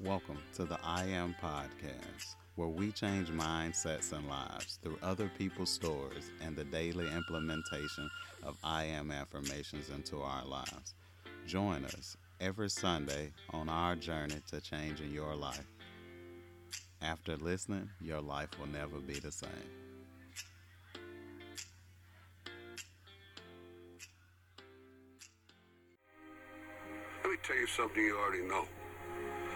Welcome to the I Am Podcast, where we change mindsets and lives through other people's stories and the daily implementation of I Am affirmations into our lives. Join us every Sunday on our journey to changing your life. After listening, your life will never be the same. Let me tell you something you already know.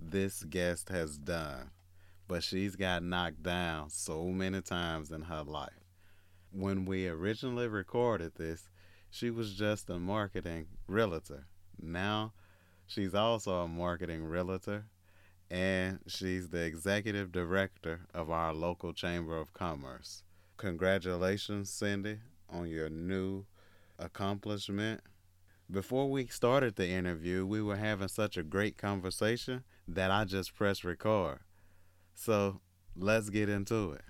this guest has done, but she's got knocked down so many times in her life. When we originally recorded this, she was just a marketing realtor. Now, she's also a marketing realtor and she's the executive director of our local Chamber of Commerce. Congratulations, Cindy, on your new accomplishment. Before we started the interview, we were having such a great conversation that I just pressed record. So let's get into it.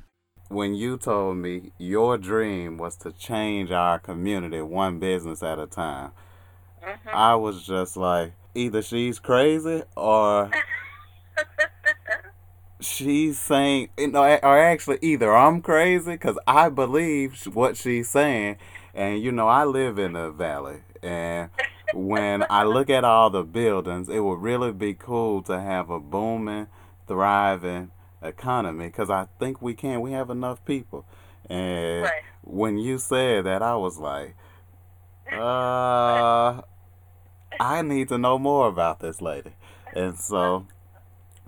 When you told me your dream was to change our community one business at a time, mm-hmm. I was just like, either she's crazy or she's saying, you know, or actually either I'm crazy because I believe what she's saying. And, you know, I live in the valley. And when I look at all the buildings, it would really be cool to have a booming, thriving economy because I think we can. We have enough people. And Right. when you said that, I was like, uh, I need to know more about this lady. And so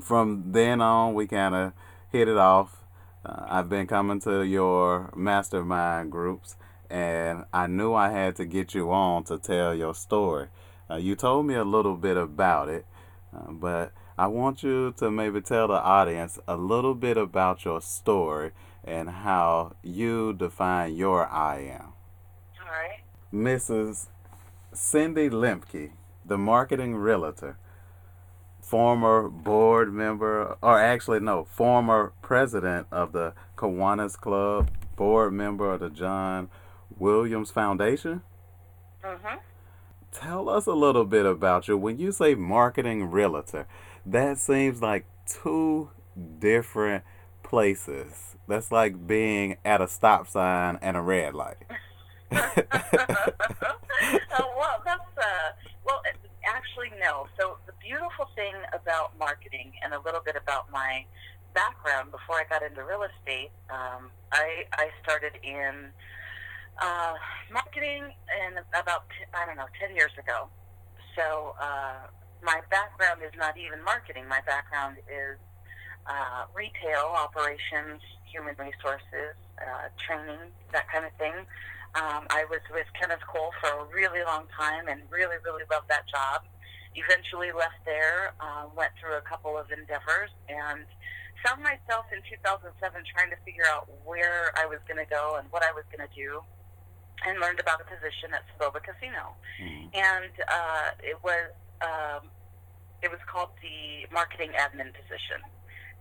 from then on, we kind of hit it off. Uh, I've been coming to your mastermind groups, and I knew I had to get you on to tell your story. Uh, you told me a little bit about it, uh, but I want you to maybe tell the audience a little bit about your story and how you define your I am. All right. Mrs. Cindy Lemke, the marketing realtor, former board member, or actually, no, former president of the Kiwanis Club, board member of the John Williams Foundation. Mm-hmm. Tell us a little bit about you. When you say marketing realtor, that seems like two different places. That's like being at a stop sign and a red light. oh, well, that's uh, well, actually, no. So the beautiful thing about marketing and a little bit about my background before I got into real estate, um, I I started in uh, marketing in about I don't know ten years ago. So uh, my background is not even marketing. My background is uh, retail operations, human resources, uh, training, that kind of thing. Um, I was with Kenneth Cole for a really long time and really, really loved that job. Eventually left there, uh, went through a couple of endeavors, and found myself in 2007 trying to figure out where I was going to go and what I was going to do, and learned about a position at Soboba Casino. Mm. And uh, it was um, it was called the marketing admin position,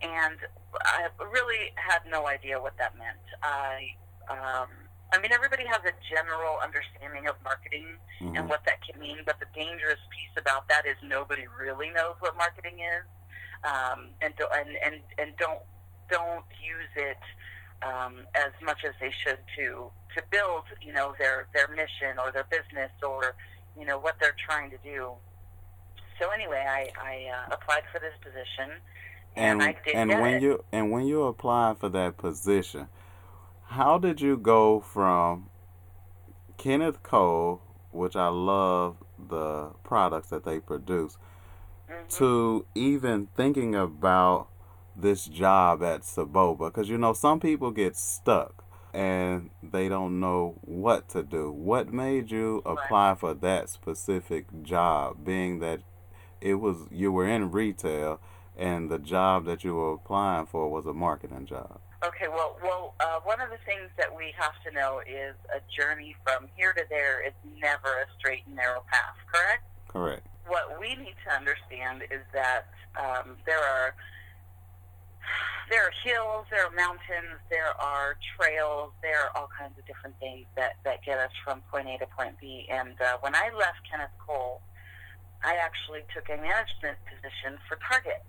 and I really had no idea what that meant. I um, I mean, everybody has a general understanding of marketing and Mhm. what that can mean, but the dangerous piece about that is nobody really knows what marketing is, um, and, do, and and and don't don't use it um, as much as they should to to build, you know, their their mission or their business or you know what they're trying to do. So anyway, I, I uh, applied for this position, and, And I did and when it. you and when you applied for that position, how did you go from Kenneth Cole, which I love the products that they produce, Mhm. to even thinking about this job at Soboba? Because you know some people get stuck and they don't know what to do. What made you apply for that specific job, being that it was you were in retail, and the job that you were applying for was a marketing job. Okay, well, well, uh, one of the things that we have to know is a journey from here to there is never a straight and narrow path. Correct? Correct. What we need to understand is that um, there are there are hills, there are mountains, there are trails, there are all kinds of different things that, that get us from point A to point B. And uh, when I left Kenneth Cole, I actually took a management position for Target.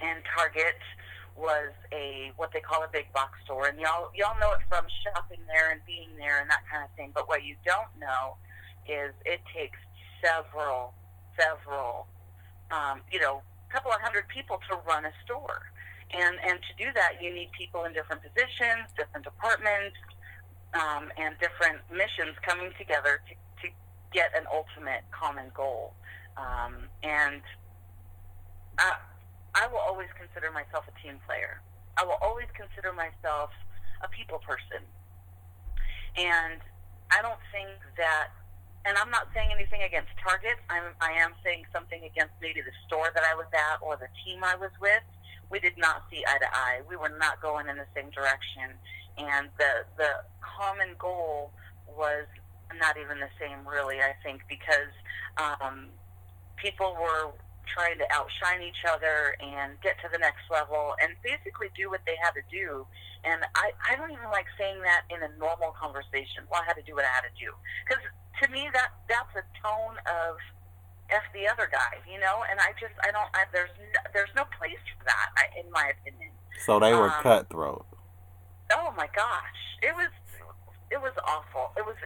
And Target was a what they call a big box store, and y'all y'all know it from shopping there and being there and that kind of thing. But what you don't know is it takes several, several, um, you know, couple of hundred people to run a store. And, and to do that, you need people in different positions, different departments, um, and different missions coming together to, to get an ultimate common goal. Um, and I, I will always consider myself a team player. I will always consider myself a people person. And I don't think that, and I'm not saying anything against Target. I'm, I am saying something against maybe the store that I was at or the team I was with we did not see eye to eye. We were not going in the same direction, and the the common goal was not even the same, really. I think because um, people were trying to outshine each other and get to the next level and basically do what they had to do. And I, I don't even like saying that in a normal conversation. Well, I had to do what I had to do. Because to me, that that's a tone of f the other guy, you know. And I just I don't I, there's no, there's no place for that I, in my opinion. So they were um, cutthroat. Oh my gosh, it was it was awful. It was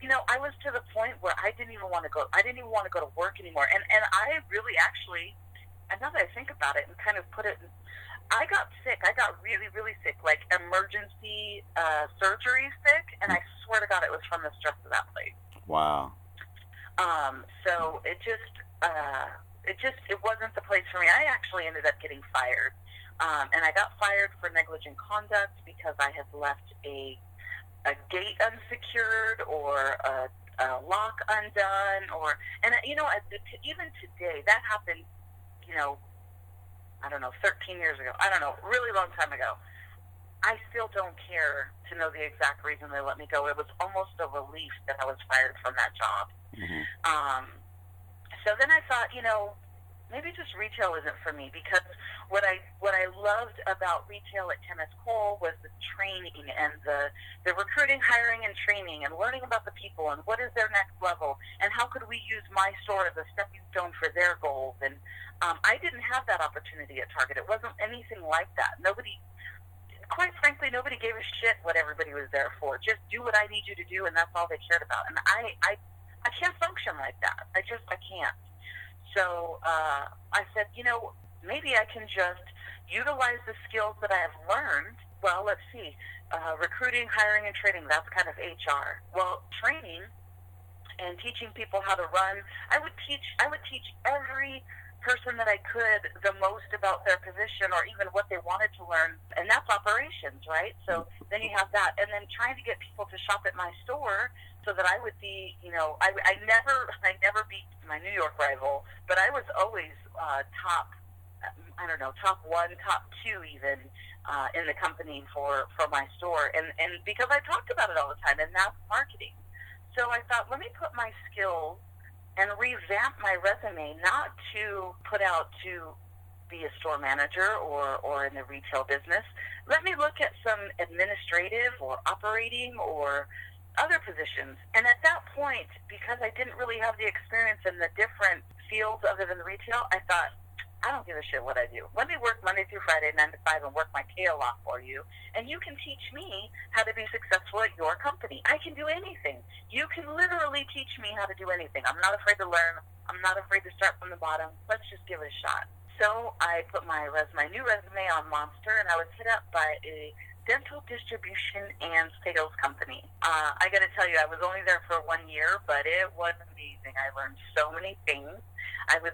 you know I was to the point where I didn't even want to go. I didn't even want to go to work anymore. And and I really actually, and now that I think about it and kind of put it. In, I got sick. I got really, really sick, like emergency uh, surgery sick, and I swear to God, it was from the stress of that place. Wow. Um, so it just, uh, it just, it wasn't the place for me. I actually ended up getting fired. Um, and I got fired for negligent conduct because I had left a, a gate unsecured or a, a lock undone or, and you know, even today, that happened, you know, I don't know, 13 years ago. I don't know, really long time ago. I still don't care to know the exact reason they let me go. It was almost a relief that I was fired from that job. Mm-hmm. Um, so then I thought, you know, maybe just retail isn't for me because what I what I loved about retail at Kenneth Cole was the training and the the recruiting, hiring, and training, and learning about the people and what is their next level and how could we use my store as a stepping stone for their goals. And um, I didn't have that opportunity at Target. It wasn't anything like that. Nobody quite frankly, nobody gave a shit what everybody was there for. Just do what I need you to do, and that's all they cared about. And I, I I can't function like that. I just I can't. So uh, I said, you know, maybe I can just utilize the skills that I have learned. Well, let's see, uh, recruiting, hiring, and training. That's kind of HR. Well, training and teaching people how to run. I would teach. I would teach every person that I could the most about their position or even what they wanted to learn, and that's operations, right? So then you have that, and then trying to get people to shop at my store so that I would be, you know, I, I never, I never beat my New York rival, but I was always uh, top, I don't know, top one, top two even uh, in the company for for my store, and and because I talked about it all the time, and that's marketing. So I thought, let me put my skills and revamp my resume, not to put out to be a store manager or, or in the retail business. Let me look at some administrative or operating or other positions. And at that point, because I didn't really have the experience in the different fields other than retail, I thought, I don't give a shit what I do. Let me work Monday through Friday, 9 to 5, and work my tail off for you. And you can teach me how to be successful at your company. I can do anything. You can literally teach me how to do anything. I'm not afraid to learn. I'm not afraid to start from the bottom. Let's just give it a shot. So I put my resume, my new resume on Monster, and I was hit up by a dental distribution and sales company. Uh, I got to tell you, I was only there for one year, but it was amazing. I learned so many things. I was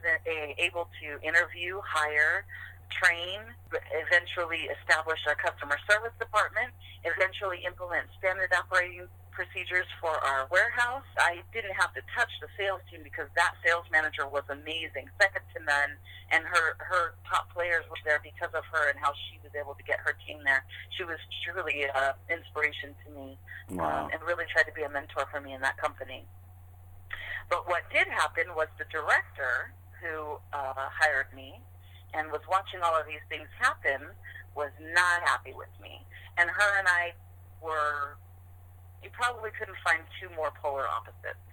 able to interview, hire, train, eventually establish a customer service department, eventually implement standard operating procedures for our warehouse. I didn't have to touch the sales team because that sales manager was amazing, second to none, and her her top players were there because of her and how she was able to get her team there. She was truly an inspiration to me, Wow. um, and really tried to be a mentor for me in that company. But what did happen was the director who uh, hired me and was watching all of these things happen was not happy with me, and her and I were. You probably couldn't find two more polar opposites.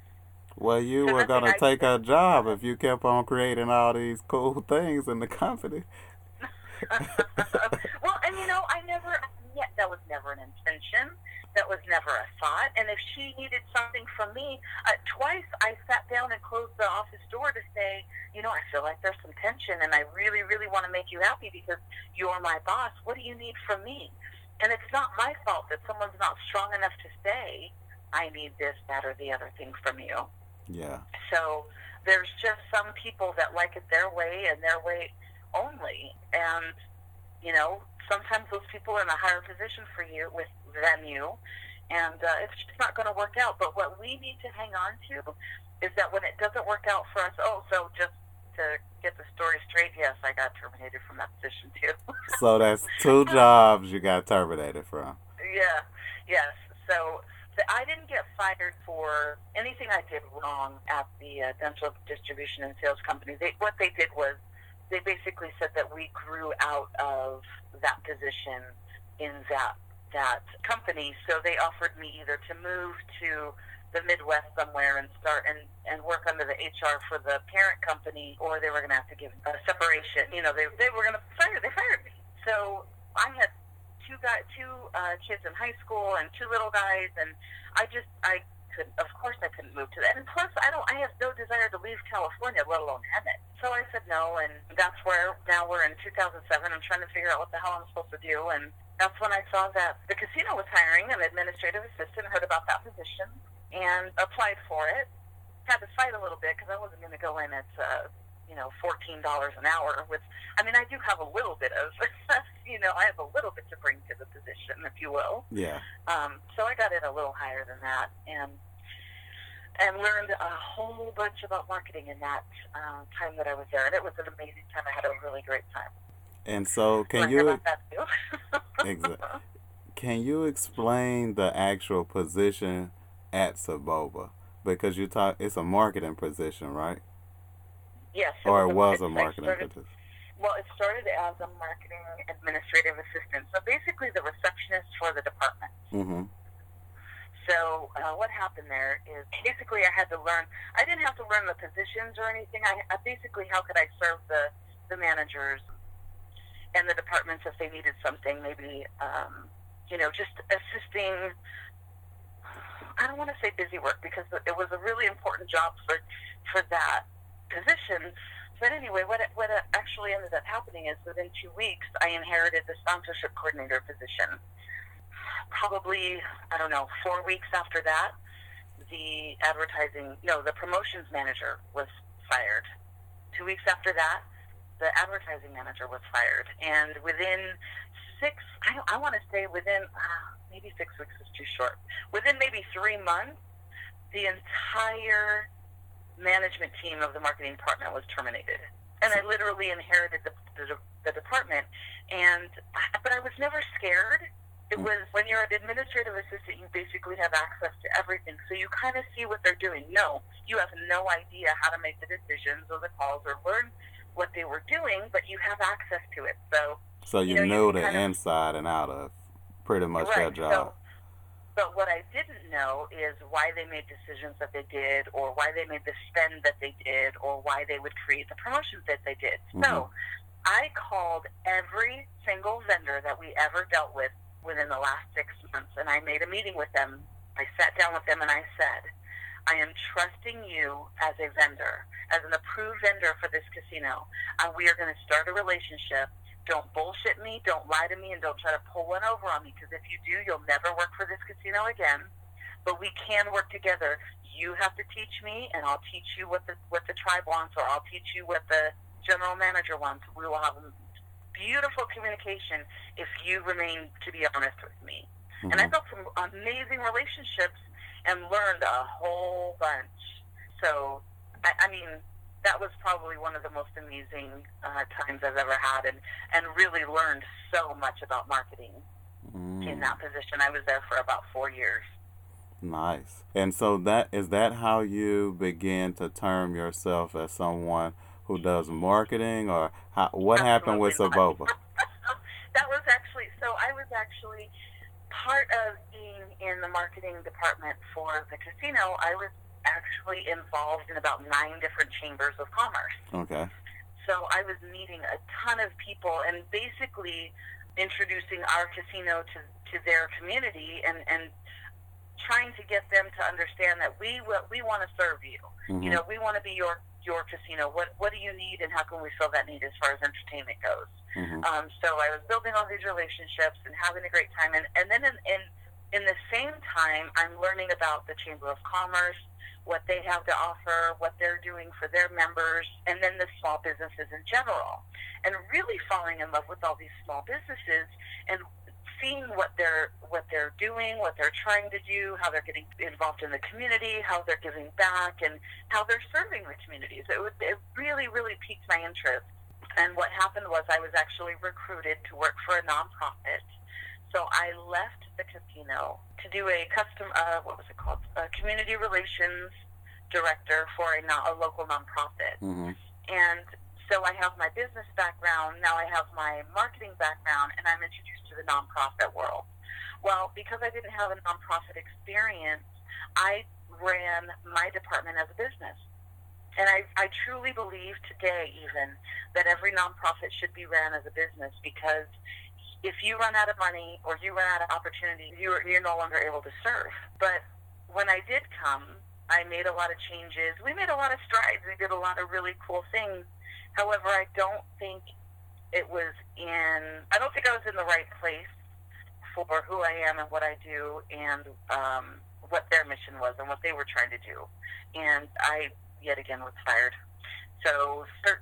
Well, you were gonna take her job if you kept on creating all these cool things in the company. well, and you know, I never, yeah, that was never an intention. That was never a thought. And if she needed something from me, uh, twice I sat down and closed the office door to say, you know, I feel like there's some tension and I really, really want to make you happy because you're my boss. What do you need from me? And it's not my fault that someone's not strong enough to say, I need this, that, or the other thing from you. Yeah. So there's just some people that like it their way and their way only. And, you know, sometimes those people are in a higher position for you with than you. And uh, it's just not going to work out. But what we need to hang on to is that when it doesn't work out for us, oh, so just to get the story straight, yes, I got terminated from that position too. So that's two jobs you got terminated from. Yeah, yes. So I didn't get fired for anything I did wrong at the uh, dental distribution and sales company. They, what they did was they basically said that we grew out of that position in that that company. So they offered me either to move to the Midwest somewhere and start and, and work under the HR for the parent company, or they were going to have to give a separation. You know, they, they were going to fire. They fired me. So I had two guy, two uh, kids in high school and two little guys, and I just I couldn't. Of course, I couldn't move to that. And plus, I don't. I have no desire to leave California, let alone Hemet. So I said no, and that's where now we're in 2007. I'm trying to figure out what the hell I'm supposed to do, and that's when I saw that the casino was hiring an administrative assistant. Heard about that position and applied for it. Had to fight a little bit because I wasn't going to go in at. Uh, you know, fourteen dollars an hour. With, I mean, I do have a little bit of, you know, I have a little bit to bring to the position, if you will. Yeah. Um, so I got in a little higher than that, and and learned a whole bunch about marketing in that uh, time that I was there. And it was an amazing time. I had a really great time. And so, can Learned you about that too. Exa- can you explain the actual position at Soboba? Because you talk, it's a marketing position, right? yes. Or it was it- a I marketing started- position. Well, it started as a marketing administrative assistant. So basically, the receptionist for the department. Mm-hmm. So uh, what happened there is basically I had to learn. I didn't have to learn the positions or anything. I, I basically how could I serve the the managers and the departments if they needed something, maybe um, you know just assisting. I don't want to say busy work because it was a really important job for for that position. But anyway, what what actually ended up happening is within two weeks, I inherited the sponsorship coordinator position probably I don't know four weeks after that, the advertising no the promotions manager was fired. Two weeks after that, the advertising manager was fired, and within six I I want to say within uh, maybe six weeks is too short. Within maybe three months, the entire management team of the marketing department was terminated. And I literally inherited the, the, the department, and but I was never scared it was when you're an administrative assistant, you basically have access to everything. So you kind of see what they're doing. No, you have no idea how to make the decisions or the calls or learn what they were doing, but you have access to it. So So you, You know, you knew can the kind of- inside and out of pretty much that job. So, but what I didn't know is why they made decisions that they did, or why they made the spend that they did, or why they would create the promotions that they did. So mm-hmm. I called every single vendor that we ever dealt with within the last six months, and I made a meeting with them. I sat down with them and I said, I am trusting you as a vendor, as an approved vendor for this casino. And we are going to start a relationship. Don't bullshit me, don't lie to me, and don't try to pull one over on me, because if you do, you'll never work for this casino again. But we can work together. You have to teach me, and I'll teach you what the what the tribe wants, or I'll teach you what the general manager wants. We will have beautiful communication if you remain to be honest with me. And I Mhm. built some amazing relationships and learned a whole bunch. So, I, I mean, that was probably one of the most amazing uh, times I've ever had, and and really learned so much about marketing Mm. in that position. I was there for about four years. Nice. And so that is that how you begin to term yourself as someone who does marketing, or how, what happened with Soboba? that was actually so. I was actually part of being in the marketing department for the casino. I was actually involved in about nine different chambers of commerce. Okay. So I was meeting a ton of people and basically introducing our casino to, to their community and, and trying to get them to understand that we we want to serve you. Mhm. You know, we want to be your your casino. What what do you need, and how can we fill that need as far as entertainment goes? Mhm. Um, so I was building all these relationships and having a great time, and and then in in in the same time, I'm learning about the Chamber of Commerce, what they have to offer, what they're doing for their members, and then the small businesses in general, and really falling in love with all these small businesses and seeing what they're what they're doing, what they're trying to do, how they're getting involved in the community, how they're giving back, and how they're serving the communities. It, was, it really, really piqued my interest. And what happened was I was actually recruited to work for a nonprofit. So I left the casino to do a custom, uh, what was it called, a community relations director for a, non- a local nonprofit. Mhm. And so I have my business background, now I have my marketing background, and I'm introduced to the nonprofit world. Well, because I didn't have a nonprofit experience, I ran my department as a business. And I, I truly believe today, even, that every nonprofit should be ran as a business because if you run out of money or you run out of opportunity, you're, you're no longer able to serve. But when I did come, I made a lot of changes. We made a lot of strides. We did a lot of really cool things. However, I don't think it was in, I don't think I was in the right place for who I am and what I do and um, what their mission was and what they were trying to do. And I, yet again, was fired. So 13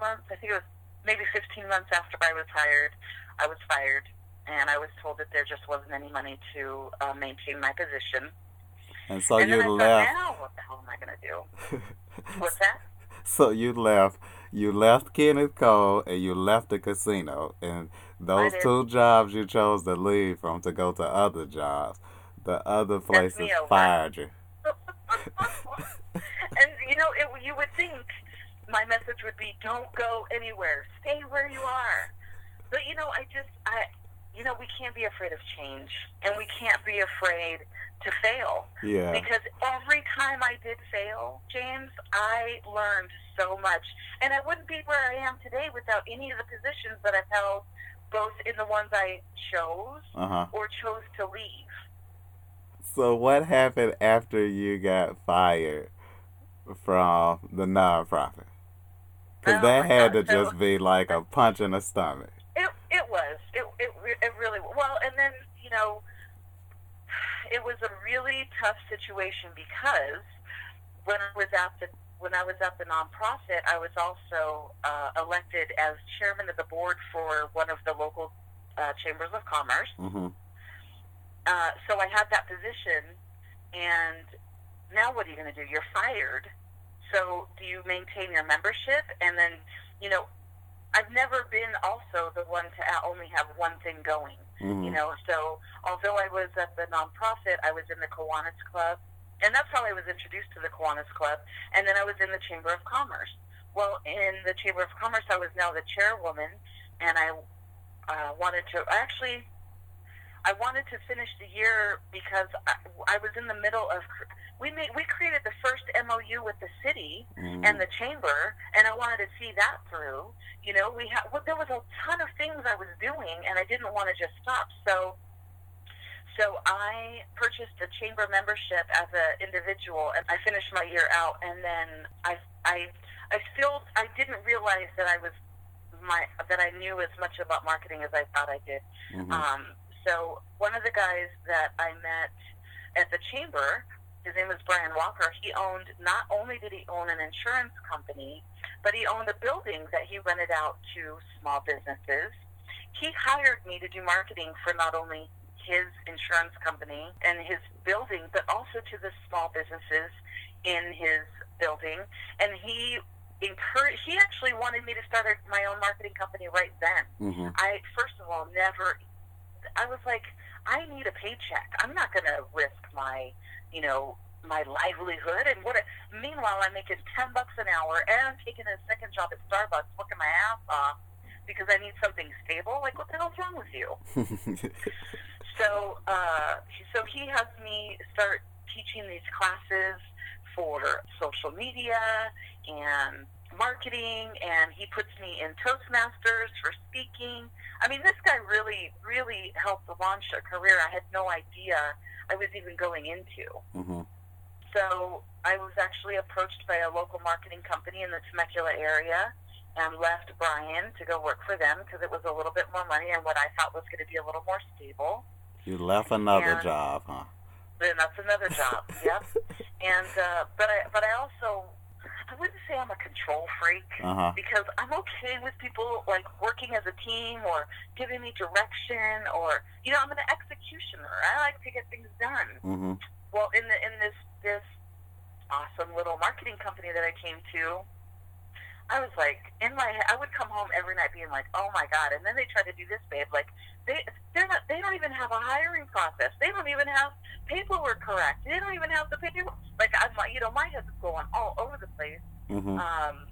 months, I think it was maybe 15 months after I was hired, I was fired. And I was told that there just wasn't any money to uh, maintain my position. And so and you then I thought, left. now what the hell am I going to do? What's that? So you left. You left Kenneth Cole and you left the casino, and those two jobs you chose to leave from to go to other jobs. The other places oh, fired you. and you know, it, you would think my message would be, "Don't go anywhere. Stay where you are." But you know, I just, I, you know, we can't be afraid of change, and we can't be afraid to fail. Yeah. Because every time I did fail, James, I learned so much, and I wouldn't be where I am today without any of the positions that I've held, both in the ones I chose Uh huh. or chose to leave. So what happened after you got fired from the nonprofit? Because Oh that had God, to just be like a punch in the stomach. It it was it it it really well, and then you know, it was a really tough situation because when I was at the when I was at the nonprofit, I was also uh, elected as chairman of the board for one of the local uh, chambers of commerce. hmm Uh, so I had that position, and now what are you going to do? You're fired. So do you maintain your membership? And then, you know, I've never been also the one to only have one thing going. hmm You know, so although I was at the nonprofit, I was in the Kiwanis Club, and that's how I was introduced to the Kiwanis Club. And then I was in the Chamber of Commerce. Well, in the Chamber of Commerce, I was now the chairwoman, and I uh, wanted to actually. I wanted to finish the year because I, I was in the middle of. We made we created the first MOU with the city, hmm and the chamber, and I wanted to see that through. You know, we had well, there was a ton of things I was doing, and I didn't want to just stop. So, so I purchased a chamber membership as an individual, and I finished my year out. And then I, I, I still I didn't realize that I was my that I knew as much about marketing as I thought I did. hmm Um, so one of the guys that I met at the chamber, his name was Brian Walker. He owned not only did he own an insurance company, but he owned a building that he rented out to small businesses. He hired me to do marketing for not only his insurance company and his building, but also to the small businesses in his building. And he encouraged. He actually wanted me to start a, my own marketing company right then. Mm-hmm. I first of all never. I was like, I need a paycheck. I'm not going to risk my, you know, my livelihood. And what? A, meanwhile, I'm making ten bucks an hour, and I'm taking a second job at Starbucks, working my ass off because I need something stable. Like, what the hell's wrong with you? So, uh, so he has me start teaching these classes for social media and marketing, and he puts me in Toastmasters for speaking. I mean, this guy really, really helped launch a career I had no idea I was even going into. mm-hmm. So I was actually approached by a local marketing company in the Temecula area and left Brian to go work for them because it was a little bit more money and what I thought was going to be a little more stable. You left another Yeah. job, huh? Then that's another job. yep. And uh, but I but I also I wouldn't say I'm a control freak Uh huh. because I'm okay with people like working as a team or giving me direction or you know I'm an executioner. I like to get things done. Mm-hmm. Well, in the in this this awesome little marketing company that I came to, I was like in my head. I would come home every night being like, "Oh my god!" And then they try to do this, babe. Like they they're not. They don't even have a hiring process. They don't even have paperwork correct. They don't even have the paperwork. Like I'm like, you know, my head's going all over the place. Mm-hmm. Um,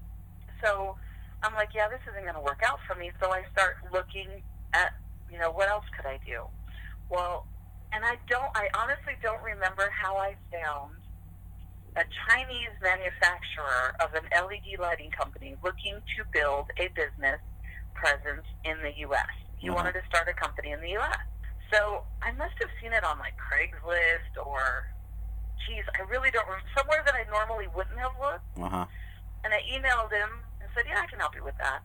so I'm like, yeah, this isn't going to work out for me. So I start looking at, you know, what else could I do? Well, and I don't, I honestly don't remember how I found a Chinese manufacturer of an LED lighting company looking to build a business presence in the U.S. He Mhm. wanted to start a company in the U.S. So I must have seen it on like Craigslist or, geez, I really don't remember, somewhere that I normally wouldn't have looked Uh huh. and I emailed him and said, "Yeah, I can help you with that."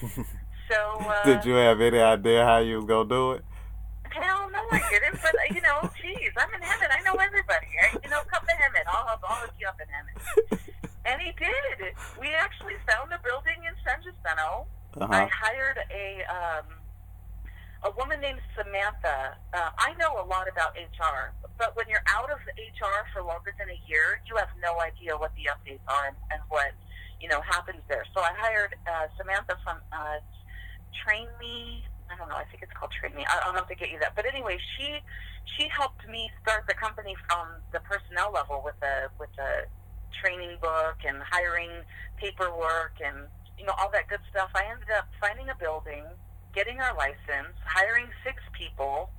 so uh, Did you have any idea how you was gonna do it? Hell no, I didn't. But uh, you know, geez, I'm in Hemet. I know everybody. I, you know, come to Hemet. I'll help. I'll hook you up in Hemet. and he did. We actually found a building in San Jacinto. Uh I hired a um, a woman named Samantha. Uh, I know a lot about HR, but when you're out of HR for longer than a year, you have no idea what the updates are and, and what you know happens there. So I hired uh, Samantha from uh, Train Me. I don't know. I think it's called Train Me. I- I'll have to get you that. But anyway, she she helped me start the company from the personnel level with the with the training book and hiring paperwork and you know all that good stuff. I ended up finding a building, getting our license, hiring six people,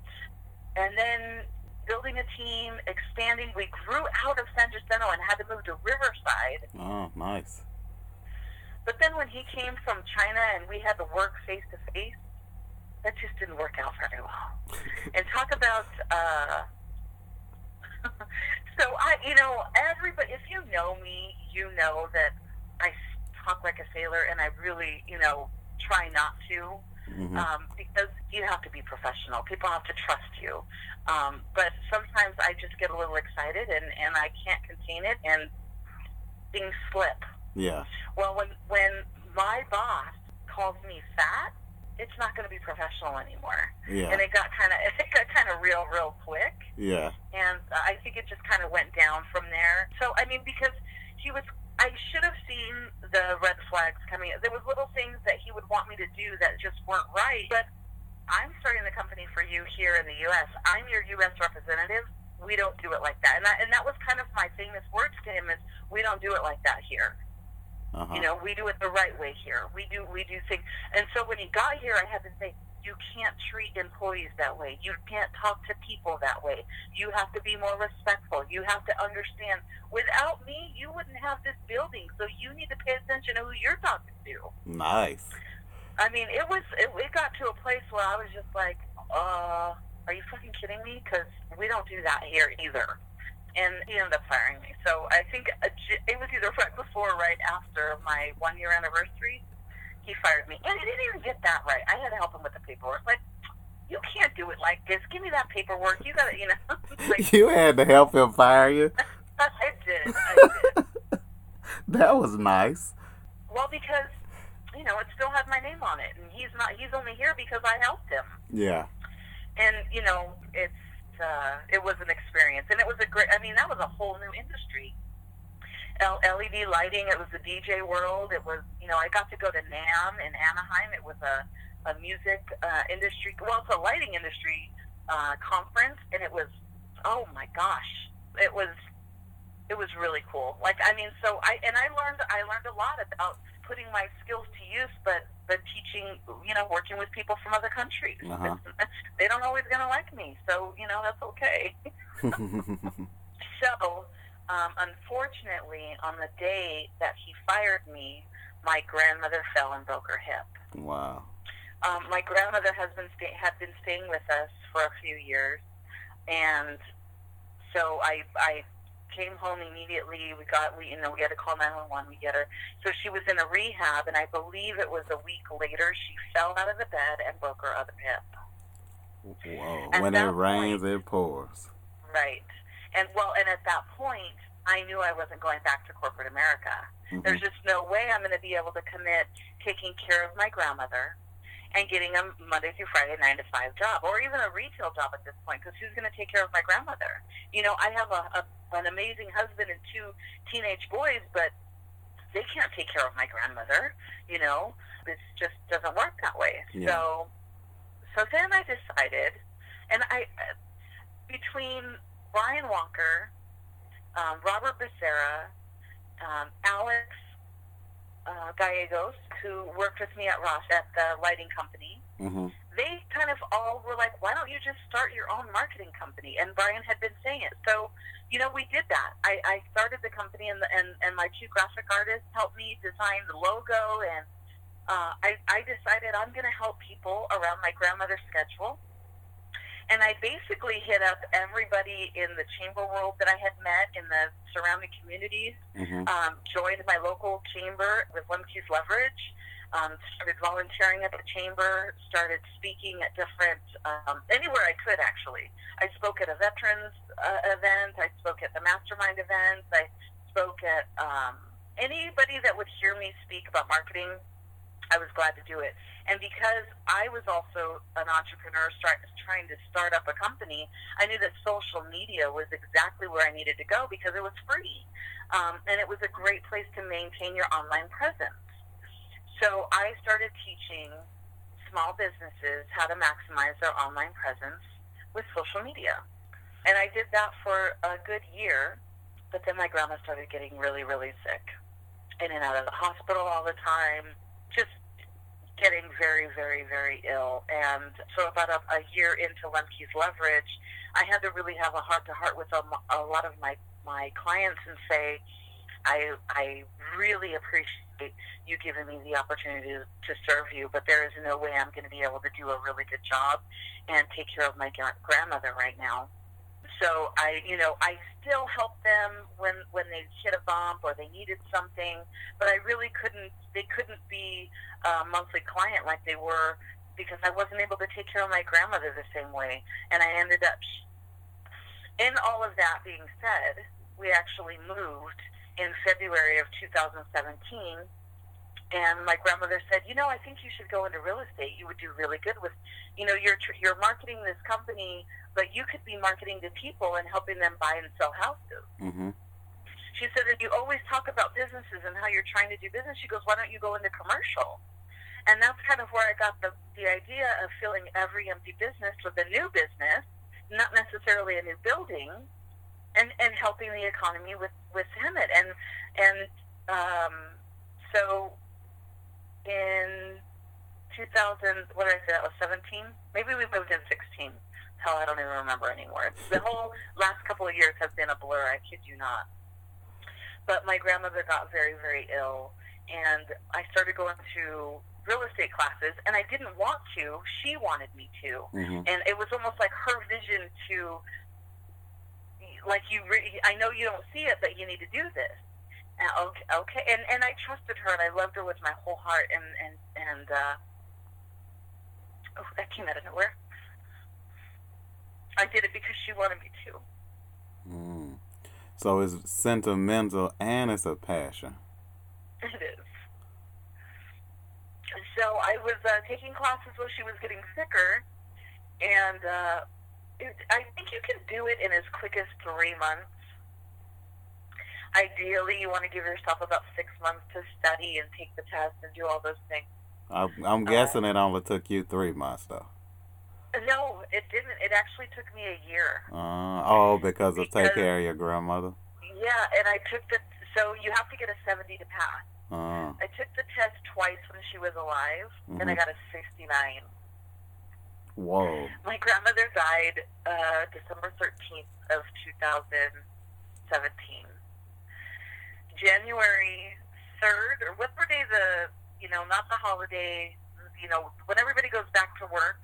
and then building a team, expanding. We grew out of San Jacinto and had to move to Riverside. Oh, nice. But then when he came from China and we had to work face to face, that just didn't work out very well. And talk about, uh, so I, you know, everybody, if you know me, you know that I talk like a sailor and I really, you know, try not to Mm-hmm. um, because you have to be professional. People have to trust you. Um, but sometimes I just get a little excited and, and I can't contain it and things slip. yeah. Well, when when my boss calls me fat, it's not going to be professional anymore. Yeah. And it got kind of it got kind of real real quick, Yeah. and uh, I think it just kind of went down from there. So I mean, because he was. I should have seen the red flags coming. There was little things that he would want me to do that just weren't right. But I'm starting the company for you here in the U.S. I'm your U.S. representative. We don't do it like that. And that, and that was kind of my famous words to him is, we don't do it like that here. Uh huh. You know, we do it the right way here. We do we do things. And so when he got here, I had to say, you can't treat employees that way. You can't talk to people that way. You have to be more respectful. You have to understand. Without me, you wouldn't have this building. So you need to pay attention to who you're talking to. Nice. I mean, it was it, it got to a place where I was just like, uh, are you fucking kidding me? Because we don't do that here either. And he ended up firing me. So I think a it was either right before or right after my one year anniversary. He fired me, and he didn't even get that right. I had to help him with the paperwork. Like, you can't do it like this. Give me that paperwork. You got to, you know. like, You had to help him fire you. I did. I did. That was nice. Well, because you know it still had my name on it, and he's not. He's only here because I helped him. Yeah. and you know it's uh, it was an experience and it was a great i mean that was a whole new industry LED lighting. It was the DJ world. It was, you know, I got to go to NAMM in Anaheim. It was a, a music uh, industry, well, it's a lighting industry uh, conference, and it was, oh my gosh, it was, it was really cool. Like, I mean, so I and I learned, I learned a lot about putting my skills to use, but but teaching, you know, working with people from other countries. Uh-huh. they don't always gonna like me, so you know that's okay. so, um, unfortunately, on the day that he fired me, my grandmother fell and broke her hip. wow. Um, my grandmother has been sta- had been staying with us for a few years, and so I I came home immediately. We got we you know we had to call nine one one. We get her. So she was in a rehab, and I believe it was a week later she fell out of the bed and broke her other hip. Whoa. At When it rains, point- it pours. Right. And well, and at that point, I knew I wasn't going back to corporate America. Mhm. There's just no way I'm going to be able to commit taking care of my grandmother and getting a Monday through Friday nine to five job, or even a retail job at this point, because who's going to take care of my grandmother? You know, I have a, a an amazing husband and two teenage boys, but they can't take care of my grandmother. You know, this just doesn't work that way. Yeah. So, so then I decided, and I between Brian Walker, um, Robert Becerra, um, Alex uh, Gallegos, who worked with me at Ross at the lighting company, hmm they kind of all were like, "Why don't you just start your own marketing company?" And Brian had been saying it, so you know we did that. I, I started the company, and, the, and and my two graphic artists helped me design the logo, and uh, I I decided I'm going to help people around my grandmother's schedule. And I basically hit up everybody in the chamber world that I had met in the surrounding communities hmm um, joined my local chamber with Lemke's Leverage, um, started volunteering at the chamber, started speaking at different, um, anywhere I could actually. I spoke at a veterans uh, event, I spoke at the mastermind events, I spoke at um, anybody that would hear me speak about marketing. I was glad to do it. And because I was also an entrepreneur start, trying to start up a company, I knew that social media was exactly where I needed to go because it was free. Um, and it was a great place to maintain your online presence. So I started teaching small businesses how to maximize their online presence with social media. And I did that for a good year, but then my grandma started getting really, really sick. In and out of the hospital all the time, just getting very, very, very ill. And so about a, a year into Lemke's Leverage, I had to really have a heart-to-heart with a, a lot of my, my clients and say, I, I really appreciate you giving me the opportunity to, to serve you, but there is no way I'm going to be able to do a really good job and take care of my grandmother right now. So I, you know, I still help them when when they hit a bump or they needed something, but I really couldn't. They couldn't be a monthly client like they were because I wasn't able to take care of my grandmother the same way, and I ended up. In all of that being said, we actually moved in February of 2017 and my grandmother said, "You know, I think you should go into real estate. You would do really good with, you know, you're tr- you're marketing this company, but you could be marketing to people and helping them buy and sell houses." hmm She said, "And you always talk about businesses and how you're trying to do business." She goes, "Why don't you go into commercial?" And that's kind of where I got the the idea of filling every empty business with a new business, not necessarily a new building, and and helping the economy with with Hemet and and um, so in 2000, what did I say? That was 17. Maybe we moved in 16. Hell, I don't even remember anymore. The whole last couple of years have been a blur. I kid you not. But my grandmother got very, very ill, and I started going to real estate classes, and I didn't want to. She wanted me to, hmm and it was almost like her vision to, like you. Re- I know you don't see it, but you need to do this. Uh, okay, okay, and and I trusted her, and I loved her with my whole heart, and and and uh, oh, that came out of nowhere. I did it because she wanted me to. Mm. So it's sentimental and it's a passion. It is. So I was uh, taking classes while she was getting sicker, and uh, it, I think you can do it in as quick as three months. Ideally, you want to give yourself about six months to study and take the test and do all those things. I, I'm guessing it only took you three months, though. No, it didn't. It actually took me a year. Uh, oh, because of take care of your grandmother. Yeah, and I took the so you have to get a seventy to pass. Uh, I took the test twice when she was alive, and I Mhm. got a sixty nine. whoa. My grandmother died uh, December thirteenth of two thousand seventeen. January third, or whatever day the you know not the holiday, you know when everybody goes back to work.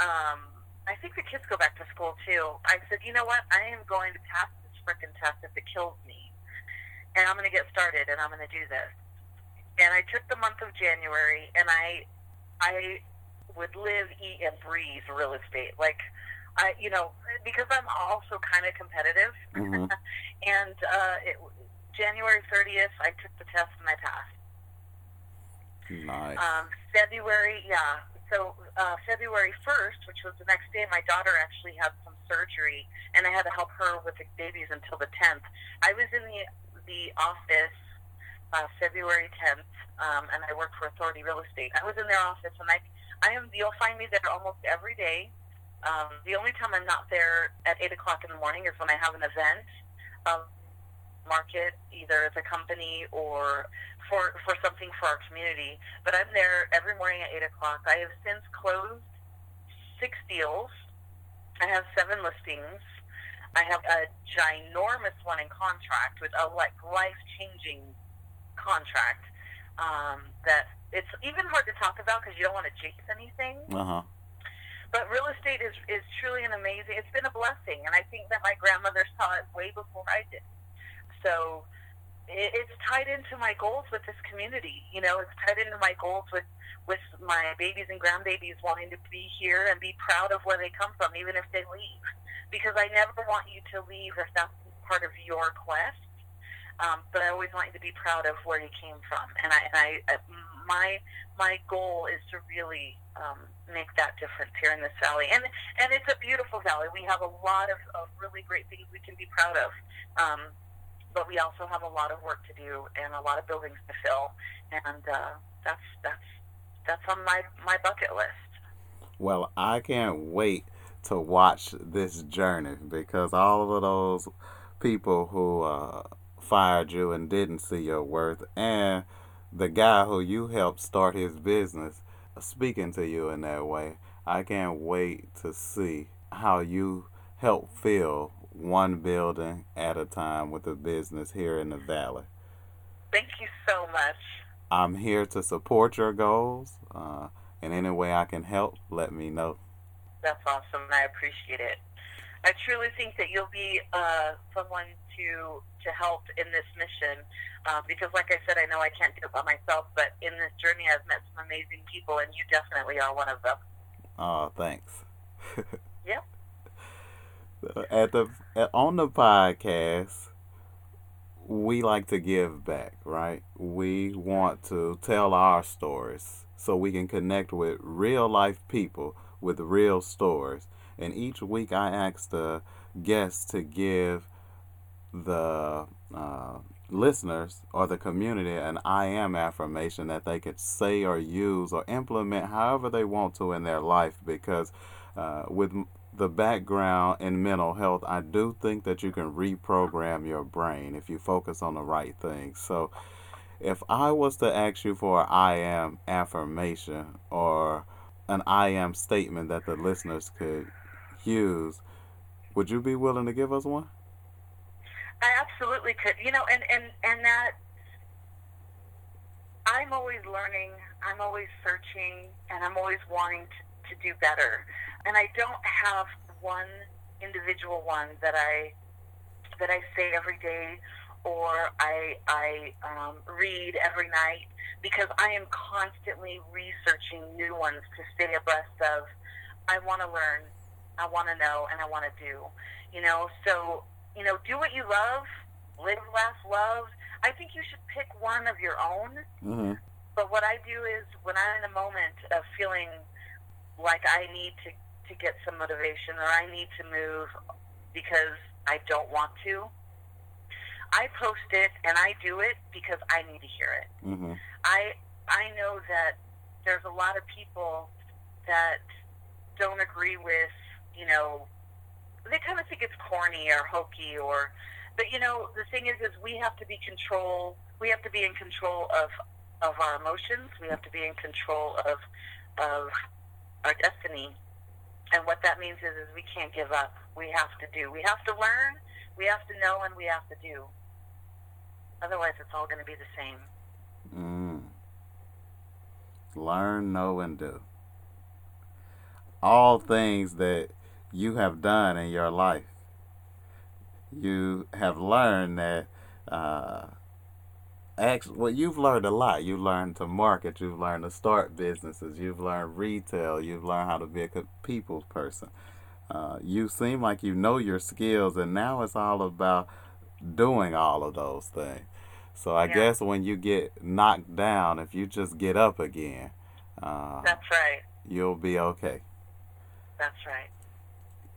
Um, I think the kids go back to school too. I said, you know what? I am going to pass this frickin' test if it kills me, and I'm going to get started, and I'm going to do this. And I took the month of January, and I, I would live, eat, and breathe real estate. Like, I, you know, because I'm also kind of competitive, hmm and uh, it, January 30th, I took the test and I passed. Nice. Um, February, yeah. So uh, February 1st, which was the next day, my daughter actually had some surgery, and I had to help her with the babies until the 10th. I was in the the office uh, February 10th, um, and I worked for Authority Real Estate. I was in their office, and I I am you'll find me there almost every day. Um, the only time I'm not there at eight o'clock in the morning is when I have an event. Um, market either as a company or for for something for our community. But I'm there every morning at eight o'clock. I have since closed six deals. I have seven listings. I have a ginormous one in contract with a like life changing contract um, that it's even hard to talk about because you don't want to jinx anything. Uh huh. But real estate is is truly an amazing. It's been a blessing, and I think that my grandmother saw it way before I did. So it, it's tied into my goals with this community. You know, it's tied into my goals with with my babies and grandbabies wanting to be here and be proud of where they come from, even if they leave. Because I never want you to leave if that's part of your quest. Um, but I always want you to be proud of where you came from, and I, and I, uh, my my goal is to really um, make that difference here in this valley, and and it's a beautiful valley. We have a lot of, of really great things we can be proud of, um, but we also have a lot of work to do and a lot of buildings to fill, and uh, that's that's that's on my my bucket list. Well, I can't wait to watch this journey because all of those people who uh, fired you and didn't see your worth, and the guy who you helped start his business, speaking to you in that way, I can't wait to see how you help fill one building at a time with a business here in the valley. Thank you so much. I'm here to support your goals. Uh, in any way I can help, let me know. That's awesome, and I appreciate it. I truly think that you'll be uh, someone to to help in this mission uh, because, like I said, I know I can't do it by myself, but in this journey, I've met some amazing people, and you definitely are one of them. Oh, thanks. Yep. At the at, on the podcast, we like to give back, right? We want to tell our stories so we can connect with real life people with real stories. And each week, I ask the guests to give the uh, listeners or the community an I am affirmation that they could say or use or implement however they want to in their life because uh, with the background in mental health, I do think that you can reprogram your brain if you focus on the right things. So, if I was to ask you for an I am affirmation or an I am statement that the listeners could use, would you be willing to give us one? I absolutely could. You know, and and and that I'm always learning. I'm always searching, and I'm always wanting to, to do better. And I don't have one individual one that I that I say every day or I I um, read every night because I am constantly researching new ones to stay abreast of. I want to learn, I want to know, and I want to do. You know, so you know, do what you love, live, laugh, love. I think you should pick one of your own. Mm-hmm. But what I do is when I'm in a moment of feeling like I need to, to get some motivation or I need to move because I don't want to, I post it and I do it because I need to hear it. Mm-hmm. I I know that there's a lot of people that don't agree with, you know, they kind of think it's corny or hokey or, but you know, the thing is, is we have to be control. We have to be in control of of our emotions. We have to be in control of of our destiny. And what that means is, is we can't give up. We have to do. We have to learn. We have to know, and we have to do. Otherwise, it's all going to be the same. Mm. Learn, know, and do. All things that you have done in your life. You have learned that. Uh, actually, well, you've learned a lot. You've learned to market. You've learned to start businesses. You've learned retail. You've learned how to be a people's person. Uh, you seem like you know your skills, and now it's all about doing all of those things. So I Yeah. guess when you get knocked down, if you just get up again, uh, That's right. you'll be okay. That's right.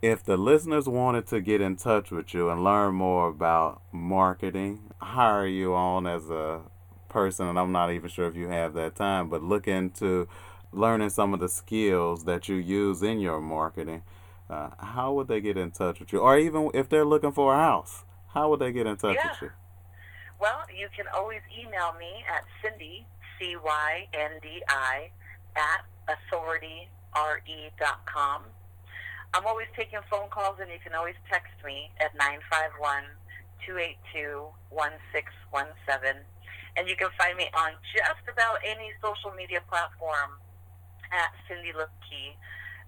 If the listeners wanted to get in touch with you and learn more about marketing, hire you on as a person, and I'm not even sure if you have that time, but look into learning some of the skills that you use in your marketing, uh, how would they get in touch with you? Or even if they're looking for a house, how would they get in touch Yeah. with you? Well, you can always email me at Cyndi, C Y N D I, at authorityre.com. I'm always taking phone calls, and you can always text me at 951 282 1617. And you can find me on just about any social media platform at Cyndi Lemke,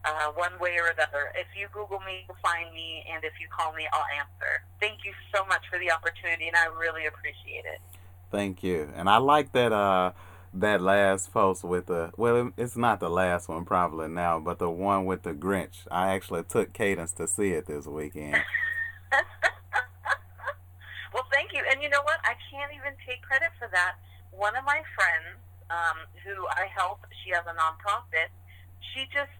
uh, one way or another. If you Google me, you'll find me, and if you call me, I'll answer. Thank you so much for the opportunity, and I really appreciate it. Thank you. And I like that uh that last post with the well it's not the last one probably now, but the one with the Grinch. I actually took Cadence to see it this weekend. well, thank you. And you know what? I can't even take credit for that. One of my friends, um, who I help, she has a nonprofit. She just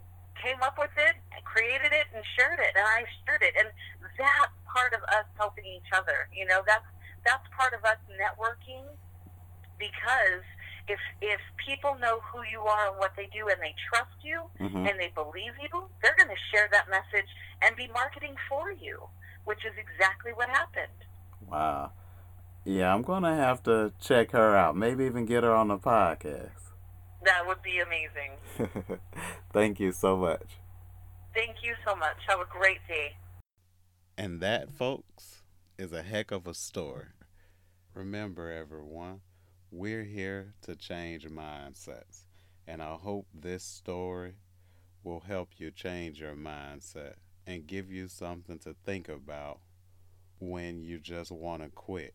came up with it, created it, and shared it, and I shared it. And that's part of us helping each other. You know, that's that's part of us networking because if if people know who you are and what they do, and they trust you, hmm and they believe you, they're going to share that message and be marketing for you, which is exactly what happened. Wow. Yeah, I'm gonna have to check her out. Maybe even get her on the podcast. That would be amazing. Thank you so much. Thank you so much. Have a great day. And that, folks, is a heck of a story. Remember, everyone, we're here to change mindsets. And I hope this story will help you change your mindset and give you something to think about when you just want to quit.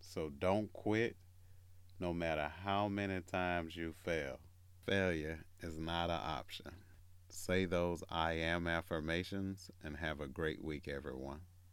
So don't quit no matter how many times you fail. Failure is not an option. Say those I am affirmations and have a great week, everyone.